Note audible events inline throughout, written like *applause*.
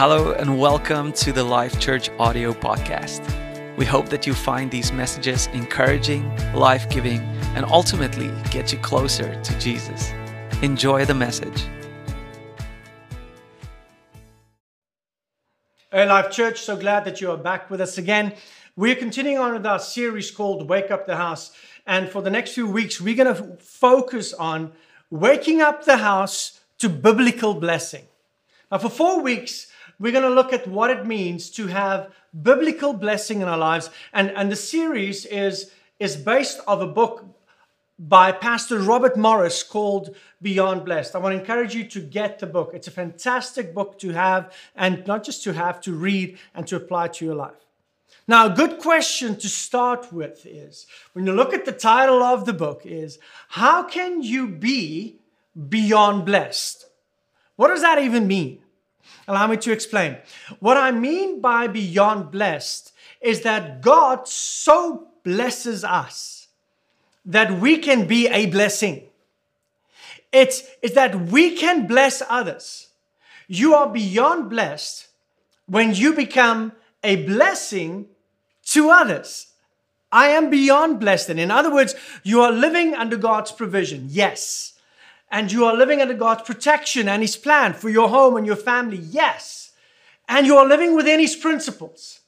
Hello, and welcome to the Life Church audio podcast. We hope that you find these messages encouraging, life giving, and ultimately get you closer to Jesus. Enjoy the message. Hey, Life Church, so glad that you are back with us again. We're continuing on with our series called Wake Up the House. And for the next few weeks, we're going to focus on waking up the house to biblical blessing. Now, for four weeks, we're going to look at what it means to have biblical blessing in our lives. And, and the series is, is based of a book by Pastor Robert Morris called Beyond Blessed. I want to encourage you to get the book. It's a fantastic book to have, and not just to have, to read and to apply to your life. Now, a good question to start with is when you look at the title of the book, is how can you be beyond blessed? What does that even mean? Allow me to explain. What I mean by beyond blessed is that God so blesses us that we can be a blessing. It's, it's that we can bless others. You are beyond blessed when you become a blessing to others. I am beyond blessed. And in other words, you are living under God's provision. Yes and you are living under God's protection and His plan for your home and your family, yes. And you are living within His principles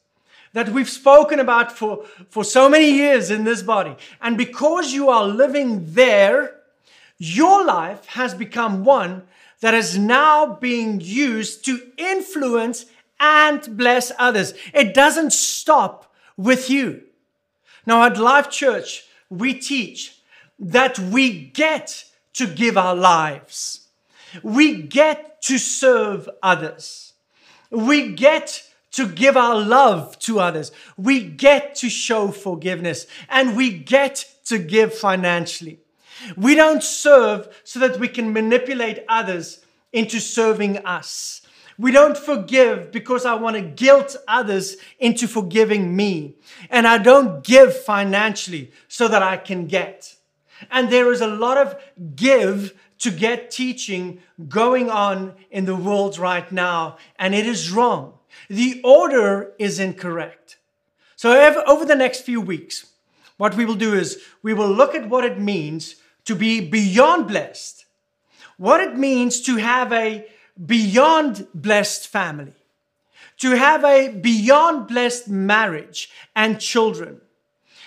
that we've spoken about for, for so many years in this body. And because you are living there, your life has become one that is now being used to influence and bless others. It doesn't stop with you. Now, at Life Church, we teach that we get to give our lives. We get to serve others. We get to give our love to others. We get to show forgiveness and we get to give financially. We don't serve so that we can manipulate others into serving us. We don't forgive because I want to guilt others into forgiving me. And I don't give financially so that I can get. And there is a lot of give to get teaching going on in the world right now, and it is wrong. The order is incorrect. So, over the next few weeks, what we will do is we will look at what it means to be beyond blessed, what it means to have a beyond blessed family, to have a beyond blessed marriage and children.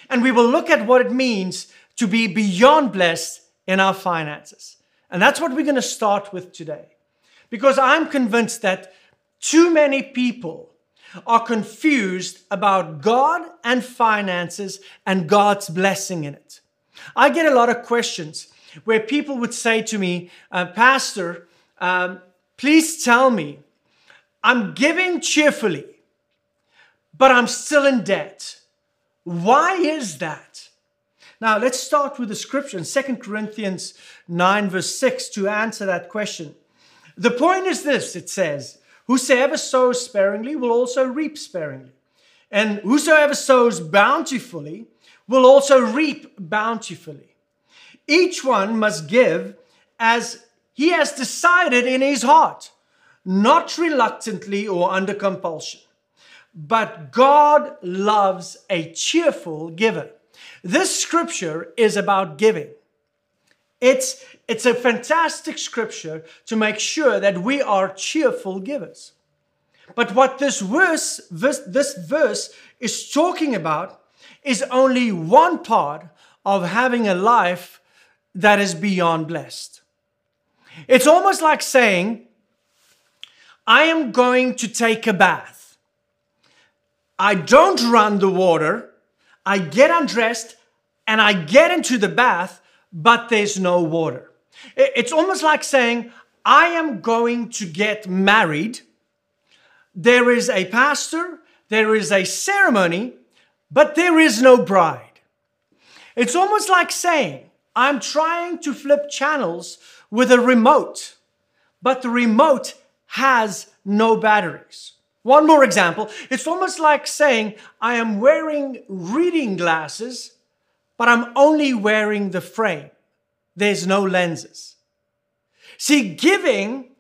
And we will look at what it means to be beyond blessed in our finances. And that's what we're going to start with today. Because I'm convinced that too many people are confused about God and finances and God's blessing in it. I get a lot of questions where people would say to me, uh, Pastor, um, please tell me, I'm giving cheerfully, but I'm still in debt. Why is that? Now, let's start with the scripture in 2 Corinthians 9, verse 6, to answer that question. The point is this it says, Whosoever sows sparingly will also reap sparingly, and whosoever sows bountifully will also reap bountifully. Each one must give as he has decided in his heart, not reluctantly or under compulsion. But God loves a cheerful giver. This scripture is about giving. It's, it's a fantastic scripture to make sure that we are cheerful givers. But what this verse, this, this verse is talking about is only one part of having a life that is beyond blessed. It's almost like saying, I am going to take a bath. I don't run the water. I get undressed and I get into the bath, but there's no water. It's almost like saying, I am going to get married. There is a pastor, there is a ceremony, but there is no bride. It's almost like saying, I'm trying to flip channels with a remote, but the remote has no batteries. One more example. It's almost like saying, I am wearing reading glasses, but I'm only wearing the frame. There's no lenses. See, giving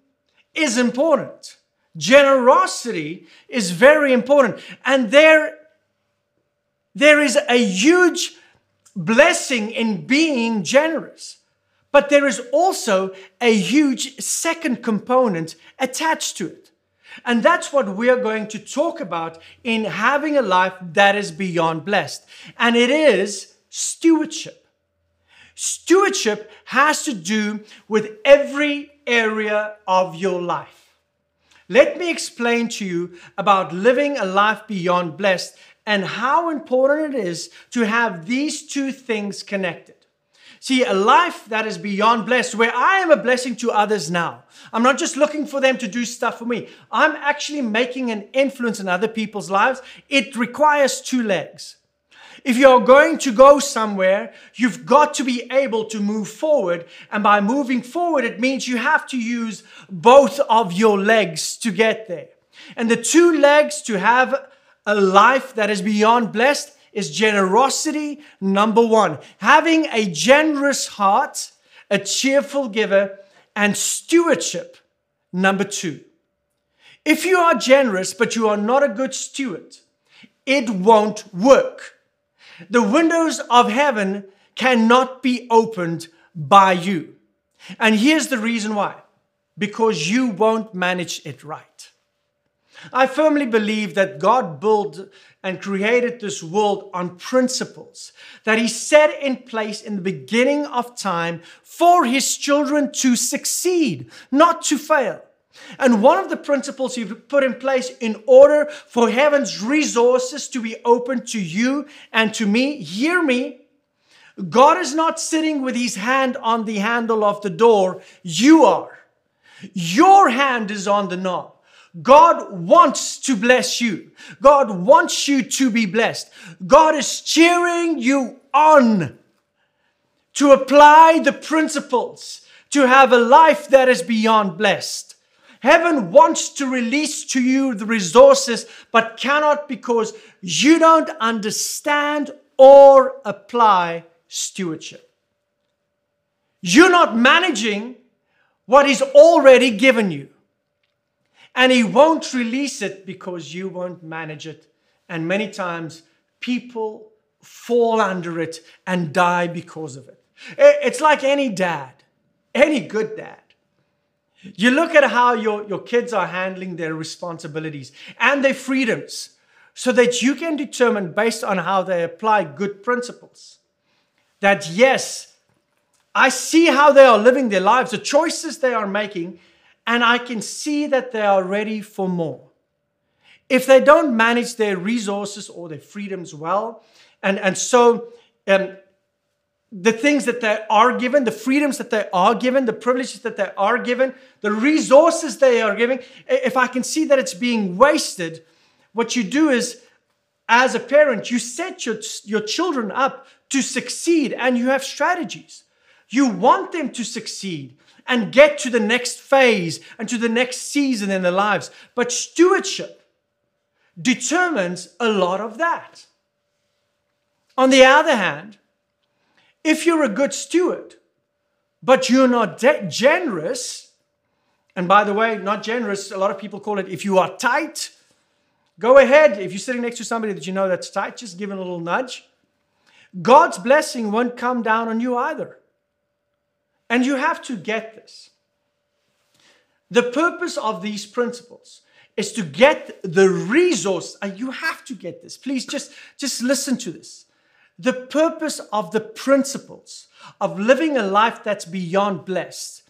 is important. Generosity is very important. And there, there is a huge blessing in being generous. But there is also a huge second component attached to it. And that's what we're going to talk about in having a life that is beyond blessed. And it is stewardship. Stewardship has to do with every area of your life. Let me explain to you about living a life beyond blessed and how important it is to have these two things connected. See, a life that is beyond blessed, where I am a blessing to others now. I'm not just looking for them to do stuff for me, I'm actually making an influence in other people's lives. It requires two legs. If you're going to go somewhere, you've got to be able to move forward. And by moving forward, it means you have to use both of your legs to get there. And the two legs to have a life that is beyond blessed is generosity, number one. Having a generous heart, a cheerful giver, and stewardship, number two. If you are generous, but you are not a good steward, it won't work. The windows of heaven cannot be opened by you. And here's the reason why because you won't manage it right. I firmly believe that God built and created this world on principles that He set in place in the beginning of time for His children to succeed, not to fail. And one of the principles He put in place in order for heaven's resources to be open to you and to me, hear me. God is not sitting with his hand on the handle of the door. You are. Your hand is on the knob. God wants to bless you. God wants you to be blessed. God is cheering you on to apply the principles to have a life that is beyond blessed. Heaven wants to release to you the resources, but cannot because you don't understand or apply stewardship. You're not managing what is already given you. And he won't release it because you won't manage it. And many times people fall under it and die because of it. It's like any dad, any good dad. You look at how your, your kids are handling their responsibilities and their freedoms so that you can determine based on how they apply good principles that yes, I see how they are living their lives, the choices they are making, and I can see that they are ready for more. If they don't manage their resources or their freedoms well, and, and so um, the things that they are given, the freedoms that they are given, the privileges that they are given, the resources they are giving, if I can see that it's being wasted, what you do is, as a parent, you set your, your children up to succeed and you have strategies. You want them to succeed and get to the next phase and to the next season in their lives. But stewardship determines a lot of that. On the other hand, if you're a good steward, but you're not de- generous, and by the way, not generous, a lot of people call it if you are tight, go ahead. If you're sitting next to somebody that you know that's tight, just give them a little nudge. God's blessing won't come down on you either. And you have to get this. The purpose of these principles is to get the resource, and you have to get this. Please just, just listen to this. The purpose of the principles of living a life that's beyond blessed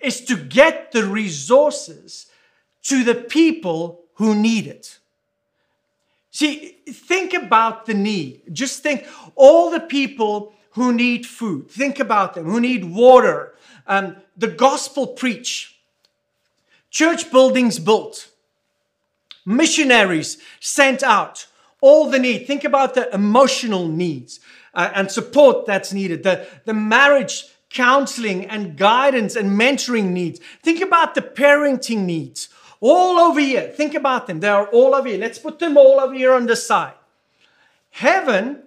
is to get the resources to the people who need it. See, think about the need. Just think all the people who need food. Think about them, who need water, um, the gospel preach, church buildings built, missionaries sent out, all the need. Think about the emotional needs uh, and support that's needed, the, the marriage counseling and guidance and mentoring needs. Think about the parenting needs. All over here. Think about them. They are all over here. Let's put them all over here on the side. Heaven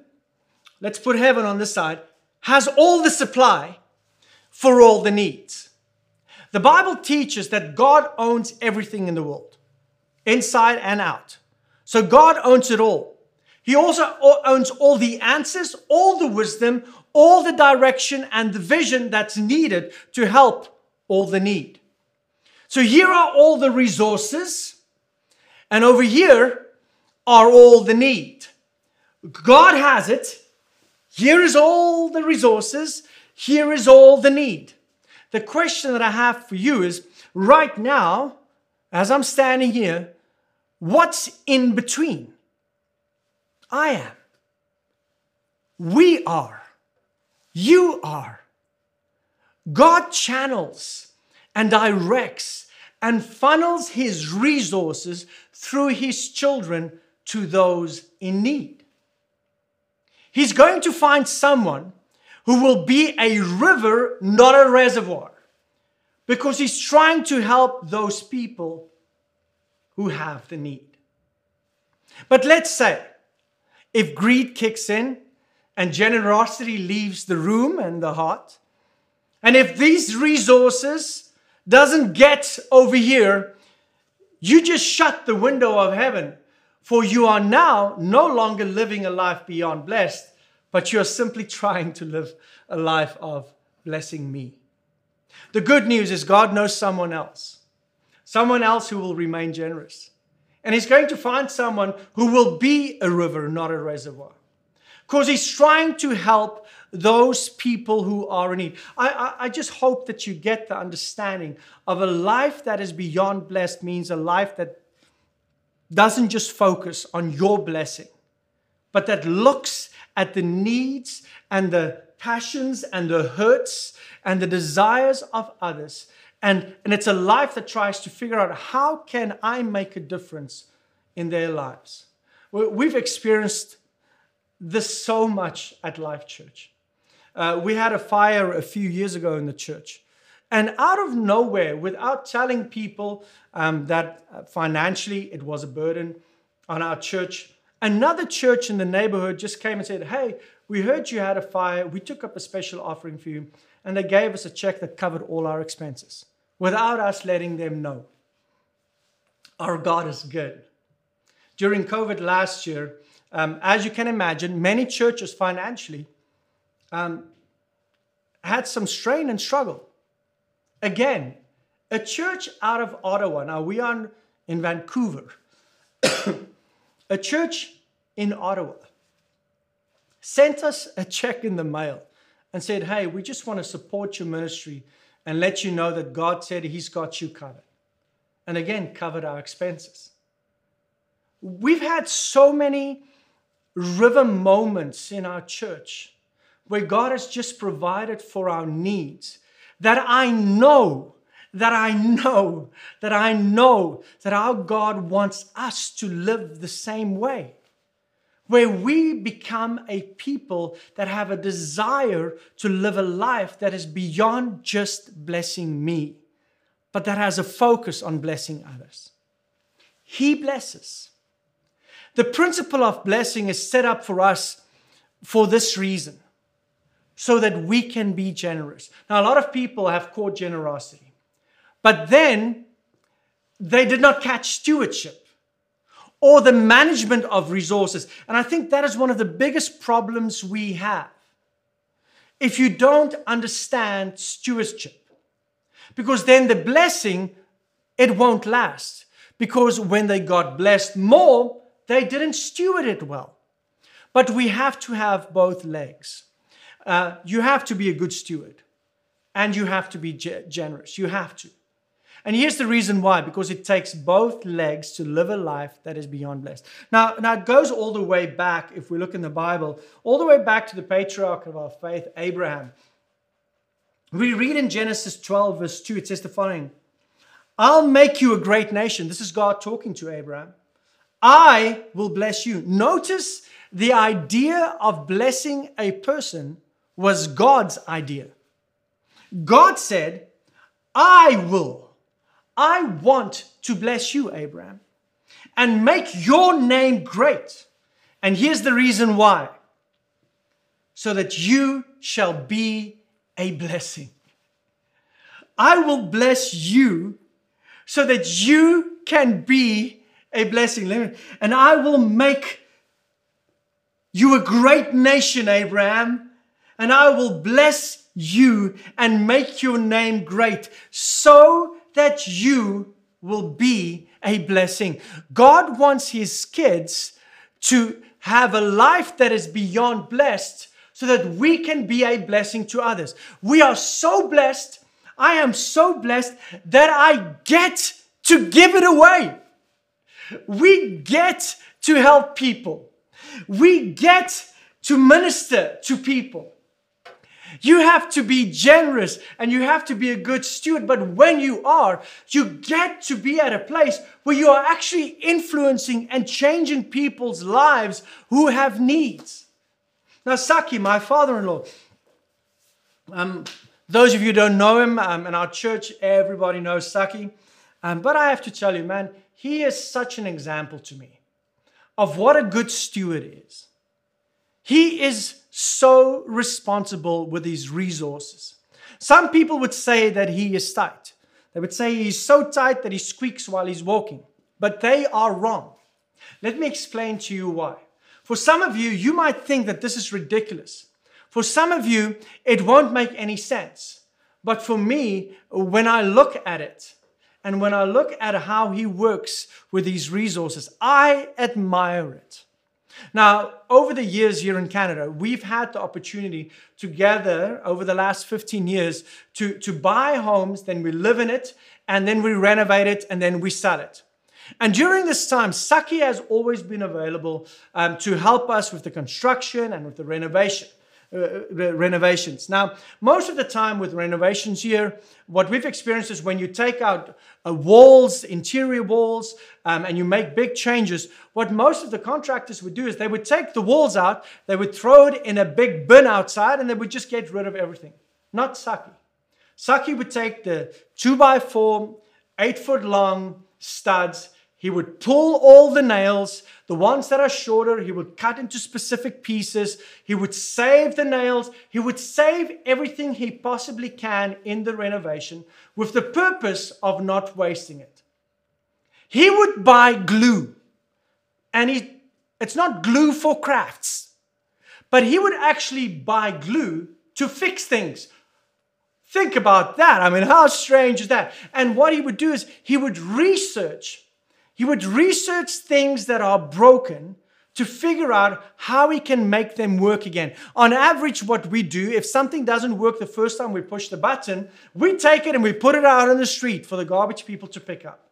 let's put heaven on this side, has all the supply for all the needs. The Bible teaches that God owns everything in the world. inside and out. So God owns it all. He also owns all the answers, all the wisdom, all the direction and the vision that's needed to help all the need. So here are all the resources, and over here are all the need. God has it. Here is all the resources. Here is all the need. The question that I have for you is right now, as I'm standing here, what's in between? I am. We are. You are. God channels and directs and funnels his resources through his children to those in need. He's going to find someone who will be a river, not a reservoir, because he's trying to help those people who have the need. But let's say if greed kicks in and generosity leaves the room and the heart, and if these resources doesn't get over here, you just shut the window of heaven, for you are now no longer living a life beyond blessed, but you're simply trying to live a life of blessing me. The good news is God knows someone else, someone else who will remain generous. And He's going to find someone who will be a river, not a reservoir. Because He's trying to help those people who are in need. I, I, I, just hope that you get the understanding of a life that is beyond blessed means a life that doesn't just focus on your blessing, but that looks at the needs and the passions and the hurts and the desires of others. And, and it's a life that tries to figure out how can I make a difference in their lives. We've experienced this so much at Life Church. Uh, we had a fire a few years ago in the church. And out of nowhere, without telling people um, that uh, financially it was a burden on our church, another church in the neighborhood just came and said, Hey, we heard you had a fire. We took up a special offering for you. And they gave us a check that covered all our expenses without us letting them know. Our God is good. During COVID last year, um, as you can imagine, many churches financially um, had some strain and struggle. Again, a church out of Ottawa, now we are in Vancouver, *coughs* a church in Ottawa sent us a check in the mail and said, Hey, we just want to support your ministry and let you know that God said He's got you covered. And again, covered our expenses. We've had so many river moments in our church where God has just provided for our needs, that I know, that I know, that I know that our God wants us to live the same way. Where we become a people that have a desire to live a life that is beyond just blessing me, but that has a focus on blessing others. He blesses. The principle of blessing is set up for us for this reason so that we can be generous. Now, a lot of people have caught generosity, but then they did not catch stewardship or the management of resources. And I think that is one of the biggest problems we have. If you don't understand stewardship, because then the blessing, it won't last. Because when they got blessed more, they didn't steward it well. But we have to have both legs. Uh, you have to be a good steward and you have to be ge- generous. You have to. And here's the reason why because it takes both legs to live a life that is beyond blessed. Now, now it goes all the way back, if we look in the Bible, all the way back to the patriarch of our faith, Abraham. We read in Genesis 12, verse 2, it says the following I'll make you a great nation. This is God talking to Abraham. I will bless you. Notice the idea of blessing a person was God's idea. God said, I will, I want to bless you, Abraham, and make your name great. And here's the reason why so that you shall be a blessing. I will bless you so that you can be a blessing. And I will make you a great nation, Abraham, and I will bless you and make your name great so that you will be a blessing. God wants his kids to have a life that is beyond blessed so that we can be a blessing to others. We are so blessed. I am so blessed that I get to give it away. We get to help people. We get to minister to people. You have to be generous and you have to be a good steward. But when you are, you get to be at a place where you are actually influencing and changing people's lives who have needs. Now, Saki, my father in law, um, those of you don't know him, um, in our church, everybody knows Saki. Um, but I have to tell you, man, he is such an example to me of what a good steward is. He is so responsible with his resources. Some people would say that he is tight. They would say he's so tight that he squeaks while he's walking. But they are wrong. Let me explain to you why. For some of you, you might think that this is ridiculous. For some of you, it won't make any sense. But for me, when I look at it, and when I look at how he works with these resources, I admire it. Now, over the years here in Canada, we've had the opportunity together over the last 15 years to, to buy homes, then we live in it, and then we renovate it, and then we sell it. And during this time, Saki has always been available um, to help us with the construction and with the renovation. Uh, uh renovations. Now, most of the time with renovations here, what we've experienced is when you take out uh, walls, interior walls, um, and you make big changes, what most of the contractors would do is they would take the walls out, they would throw it in a big bin outside, and they would just get rid of everything. Not Saki. Saki would take the two by four, eight foot long studs, he would pull all the nails, the ones that are shorter, he would cut into specific pieces. He would save the nails. He would save everything he possibly can in the renovation with the purpose of not wasting it. He would buy glue, and he, it's not glue for crafts, but he would actually buy glue to fix things. Think about that. I mean, how strange is that? And what he would do is he would research he would research things that are broken to figure out how he can make them work again. On average, what we do, if something doesn't work the first time we push the button, we take it and we put it out on the street for the garbage people to pick up.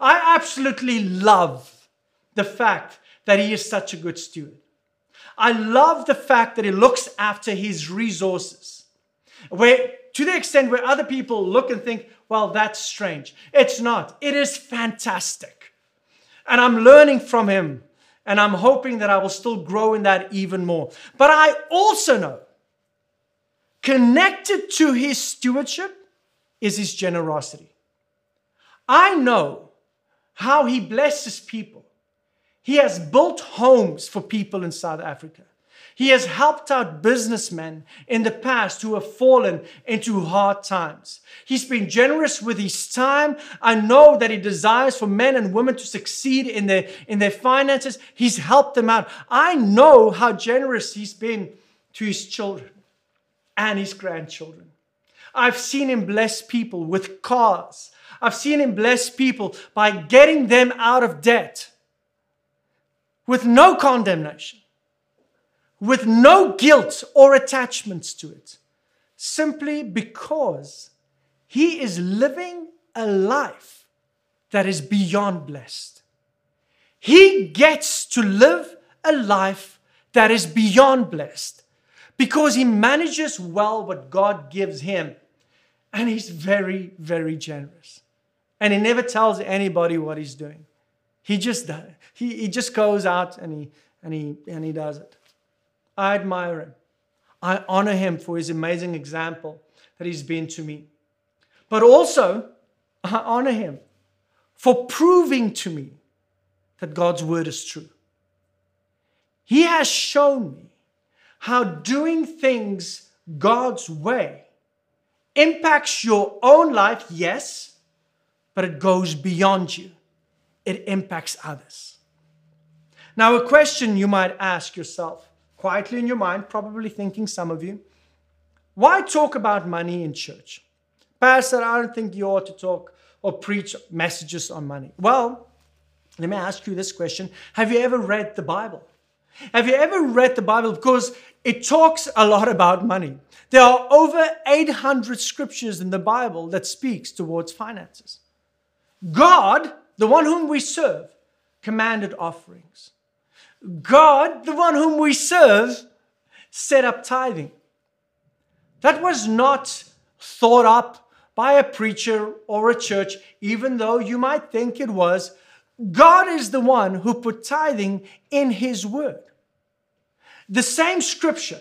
I absolutely love the fact that he is such a good steward. I love the fact that he looks after his resources. Where to the extent where other people look and think, well, that's strange. It's not. It is fantastic. And I'm learning from him. And I'm hoping that I will still grow in that even more. But I also know, connected to his stewardship is his generosity. I know how he blesses people. He has built homes for people in South Africa. He has helped out businessmen in the past who have fallen into hard times. He's been generous with his time. I know that he desires for men and women to succeed in their, in their finances. He's helped them out. I know how generous he's been to his children and his grandchildren. I've seen him bless people with cars. I've seen him bless people by getting them out of debt with no condemnation with no guilt or attachments to it, simply because he is living a life that is beyond blessed. He gets to live a life that is beyond blessed because he manages well what God gives him. And he's very, very generous. And he never tells anybody what he's doing. He just does. He, he just goes out and he, and, he, and he does it. I admire him. I honor him for his amazing example that he's been to me. But also, I honor him for proving to me that God's word is true. He has shown me how doing things God's way impacts your own life, yes, but it goes beyond you. it impacts others. Now, a question you might ask yourself, quietly in your mind, probably thinking some of you, why talk about money in church? Pastor, I don't think you ought to talk or preach messages on money. Well, let me ask you this question Have you ever read the Bible? Have you ever read the Bible? Because it talks a lot about money. There are over 800 scriptures in the Bible that speaks towards finances. God, the one whom we serve, commanded offerings. God, the one whom we serve, set up tithing. That was not thought up by a preacher or a church, even though you might think it was. God is the one who put tithing in His Word. The same scripture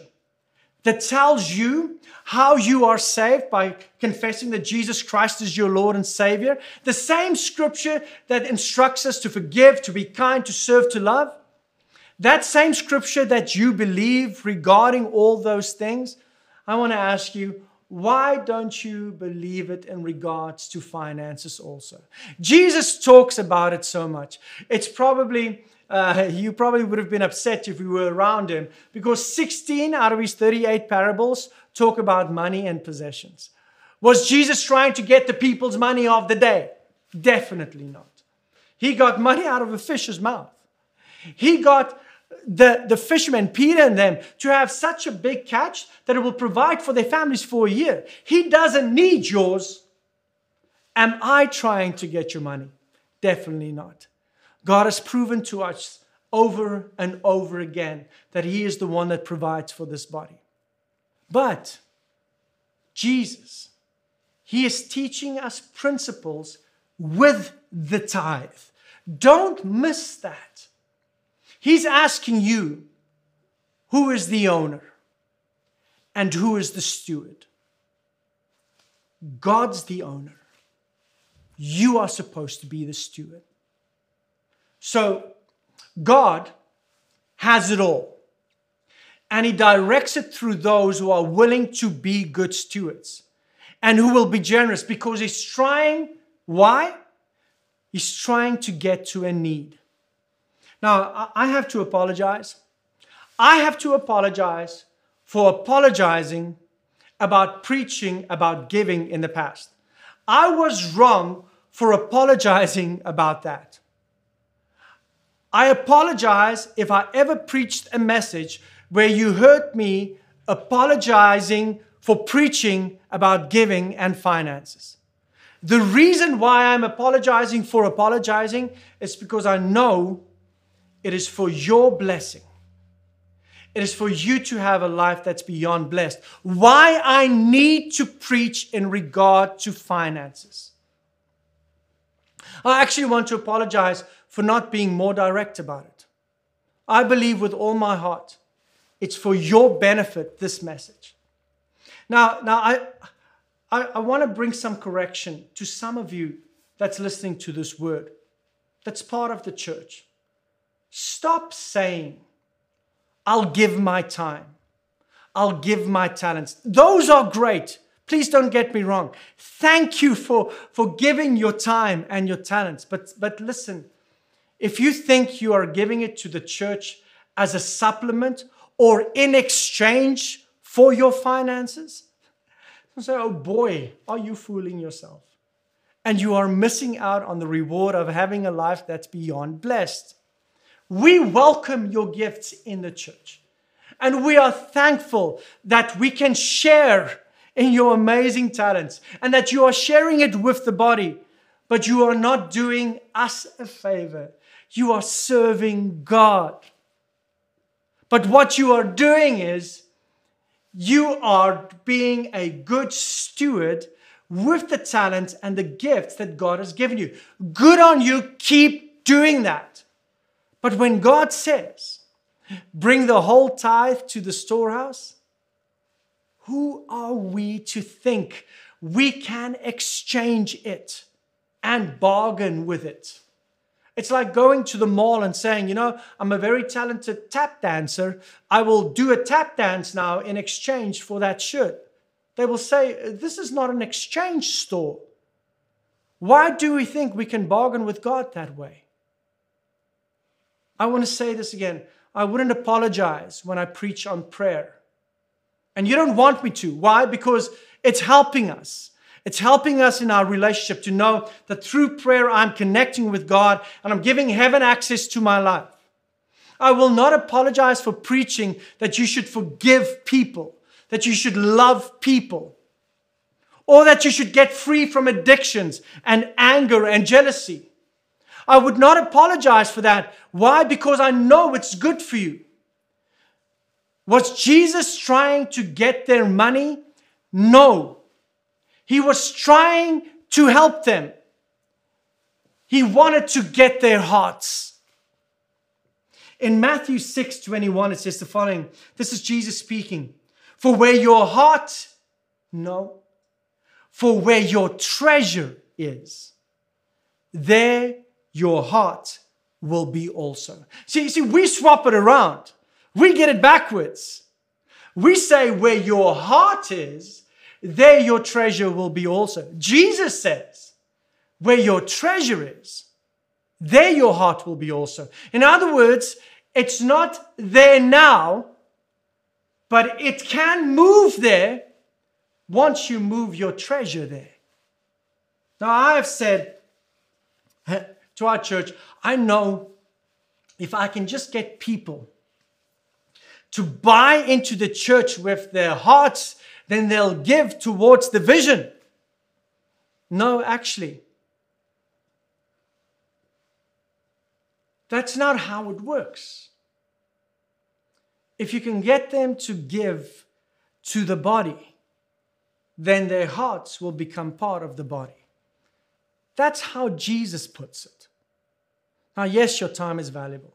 that tells you how you are saved by confessing that Jesus Christ is your Lord and Savior, the same scripture that instructs us to forgive, to be kind, to serve, to love, that same scripture that you believe regarding all those things, I want to ask you, why don't you believe it in regards to finances also? Jesus talks about it so much. It's probably, uh, *laughs* you probably would have been upset if you were around him because 16 out of his 38 parables talk about money and possessions. Was Jesus trying to get the people's money of the day? Definitely not. He got money out of a fish's mouth. He got the, the fishermen, Peter and them, to have such a big catch that it will provide for their families for a year. He doesn't need yours. Am I trying to get your money? Definitely not. God has proven to us over and over again that He is the one that provides for this body. But Jesus, He is teaching us principles with the tithe. Don't miss that. He's asking you who is the owner and who is the steward. God's the owner. You are supposed to be the steward. So, God has it all. And He directs it through those who are willing to be good stewards and who will be generous because He's trying, why? He's trying to get to a need. Now, I have to apologize. I have to apologize for apologizing about preaching about giving in the past. I was wrong for apologizing about that. I apologize if I ever preached a message where you heard me apologizing for preaching about giving and finances. The reason why I'm apologizing for apologizing is because I know it is for your blessing. It is for you to have a life that's beyond blessed. Why I need to preach in regard to finances. I actually want to apologize for not being more direct about it. I believe with all my heart it's for your benefit, this message. Now, now I, I, I want to bring some correction to some of you that's listening to this word, that's part of the church. Stop saying, I'll give my time. I'll give my talents. Those are great. Please don't get me wrong. Thank you for, for giving your time and your talents. But, but listen, if you think you are giving it to the church as a supplement or in exchange for your finances, say, oh boy, are you fooling yourself? And you are missing out on the reward of having a life that's beyond blessed. We welcome your gifts in the church. And we are thankful that we can share in your amazing talents and that you are sharing it with the body. But you are not doing us a favor. You are serving God. But what you are doing is you are being a good steward with the talents and the gifts that God has given you. Good on you. Keep doing that. But when God says, bring the whole tithe to the storehouse, who are we to think we can exchange it and bargain with it? It's like going to the mall and saying, you know, I'm a very talented tap dancer. I will do a tap dance now in exchange for that shirt. They will say, this is not an exchange store. Why do we think we can bargain with God that way? I want to say this again. I wouldn't apologize when I preach on prayer. And you don't want me to. Why? Because it's helping us. It's helping us in our relationship to know that through prayer I'm connecting with God and I'm giving heaven access to my life. I will not apologize for preaching that you should forgive people, that you should love people, or that you should get free from addictions and anger and jealousy. I would not apologize for that. Why? Because I know it's good for you. Was Jesus trying to get their money? No. He was trying to help them. He wanted to get their hearts. In Matthew 6 21, it says the following This is Jesus speaking. For where your heart, no, for where your treasure is, there your heart will be also. See, see, we swap it around. We get it backwards. We say where your heart is, there your treasure will be also. Jesus says, where your treasure is, there your heart will be also. In other words, it's not there now, but it can move there once you move your treasure there. Now, I have said to our church, I know if I can just get people to buy into the church with their hearts, then they'll give towards the vision. No, actually, that's not how it works. If you can get them to give to the body, then their hearts will become part of the body. That's how Jesus puts it. Now, yes, your time is valuable.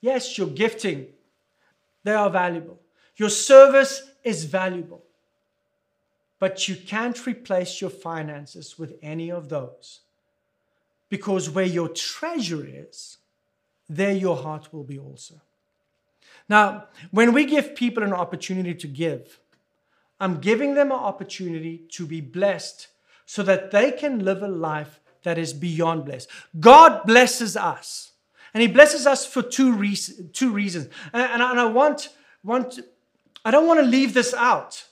Yes, your gifting they are valuable. Your service is valuable. But you can't replace your finances with any of those. Because where your treasure is, there your heart will be also. Now, when we give people an opportunity to give, I'm giving them an opportunity to be blessed so that they can live a life that is beyond blessed. God blesses us. And he blesses us for two, reasons. two reasons. And, and, I, and I want, want, I don't want to leave this out.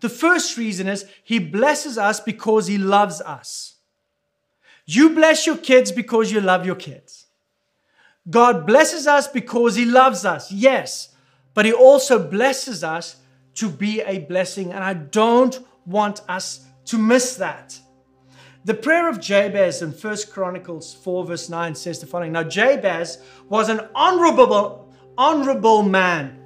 The first reason is he blesses us because he loves us. You bless your kids because you love your kids. God blesses us because he loves us, yes, but he also blesses us to be a blessing. And I don't want us to miss that. The prayer of Jabez in 1 Chronicles 4, verse 9 says the following Now, Jabez was an honorable, honorable man.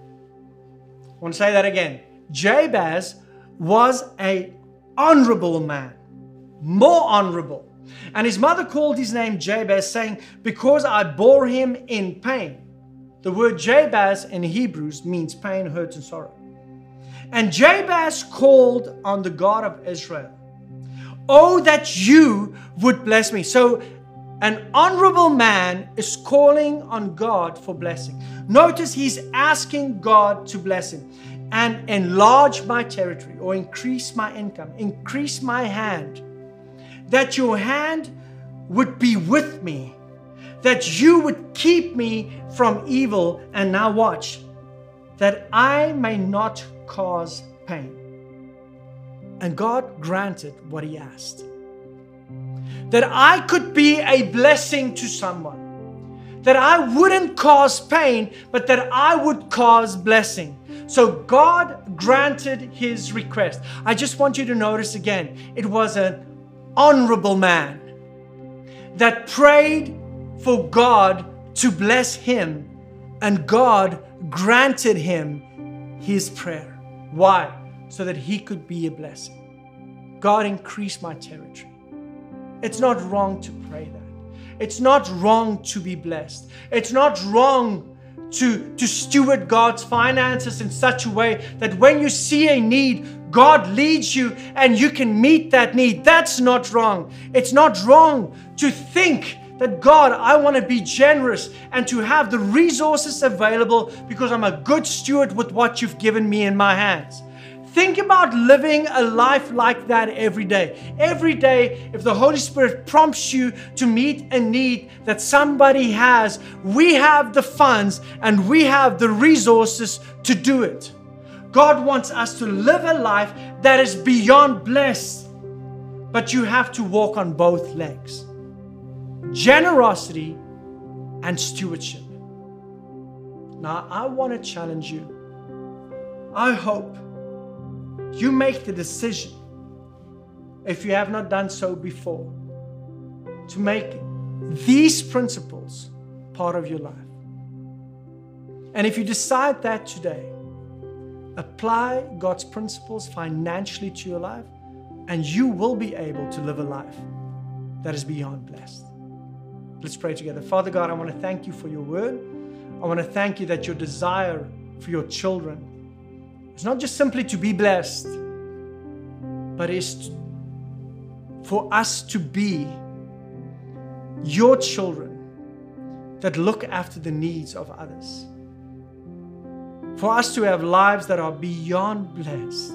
I want to say that again. Jabez was a honorable man, more honorable. And his mother called his name Jabez, saying, Because I bore him in pain. The word Jabez in Hebrews means pain, hurt, and sorrow. And Jabez called on the God of Israel Oh, that you would bless me. So, an honorable man is calling on God for blessing. Notice he's asking God to bless him and enlarge my territory or increase my income, increase my hand. That your hand would be with me, that you would keep me from evil. And now, watch, that I may not cause pain. And God granted what he asked. That I could be a blessing to someone. That I wouldn't cause pain, but that I would cause blessing. So God granted his request. I just want you to notice again, it was an honorable man that prayed for God to bless him, and God granted him his prayer. Why? So that He could be a blessing. God, increase my territory. It's not wrong to pray that. It's not wrong to be blessed. It's not wrong to, to steward God's finances in such a way that when you see a need, God leads you and you can meet that need. That's not wrong. It's not wrong to think that God, I want to be generous and to have the resources available because I'm a good steward with what you've given me in my hands. Think about living a life like that every day. Every day, if the Holy Spirit prompts you to meet a need that somebody has, we have the funds and we have the resources to do it. God wants us to live a life that is beyond blessed, but you have to walk on both legs generosity and stewardship. Now, I want to challenge you. I hope you make the decision, if you have not done so before, to make these principles part of your life. And if you decide that today, apply God's principles financially to your life, and you will be able to live a life that is beyond blessed. Let's pray together. Father God, I want to thank you for your word. I want to thank you that your desire for your children is not just simply to be blessed, but is for us to be your children that look after the needs of others. For us to have lives that are beyond blessed.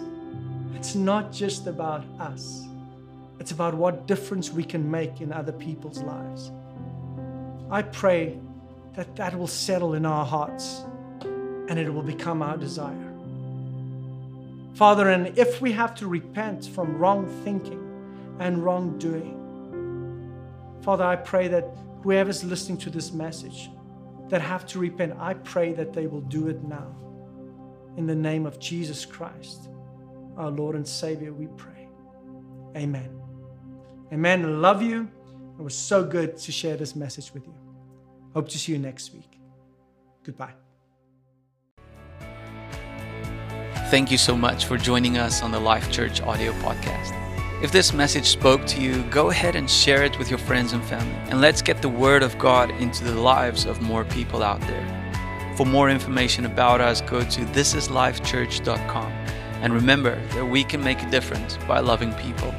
It's not just about us, it's about what difference we can make in other people's lives. I pray that that will settle in our hearts and it will become our desire. Father, and if we have to repent from wrong thinking and wrongdoing, Father, I pray that whoever's listening to this message that have to repent, I pray that they will do it now. In the name of Jesus Christ, our Lord and Savior, we pray. Amen. Amen. Love you. It was so good to share this message with you. Hope to see you next week. Goodbye. Thank you so much for joining us on the Life Church audio podcast. If this message spoke to you, go ahead and share it with your friends and family. And let's get the Word of God into the lives of more people out there. For more information about us, go to thisislifechurch.com. And remember that we can make a difference by loving people.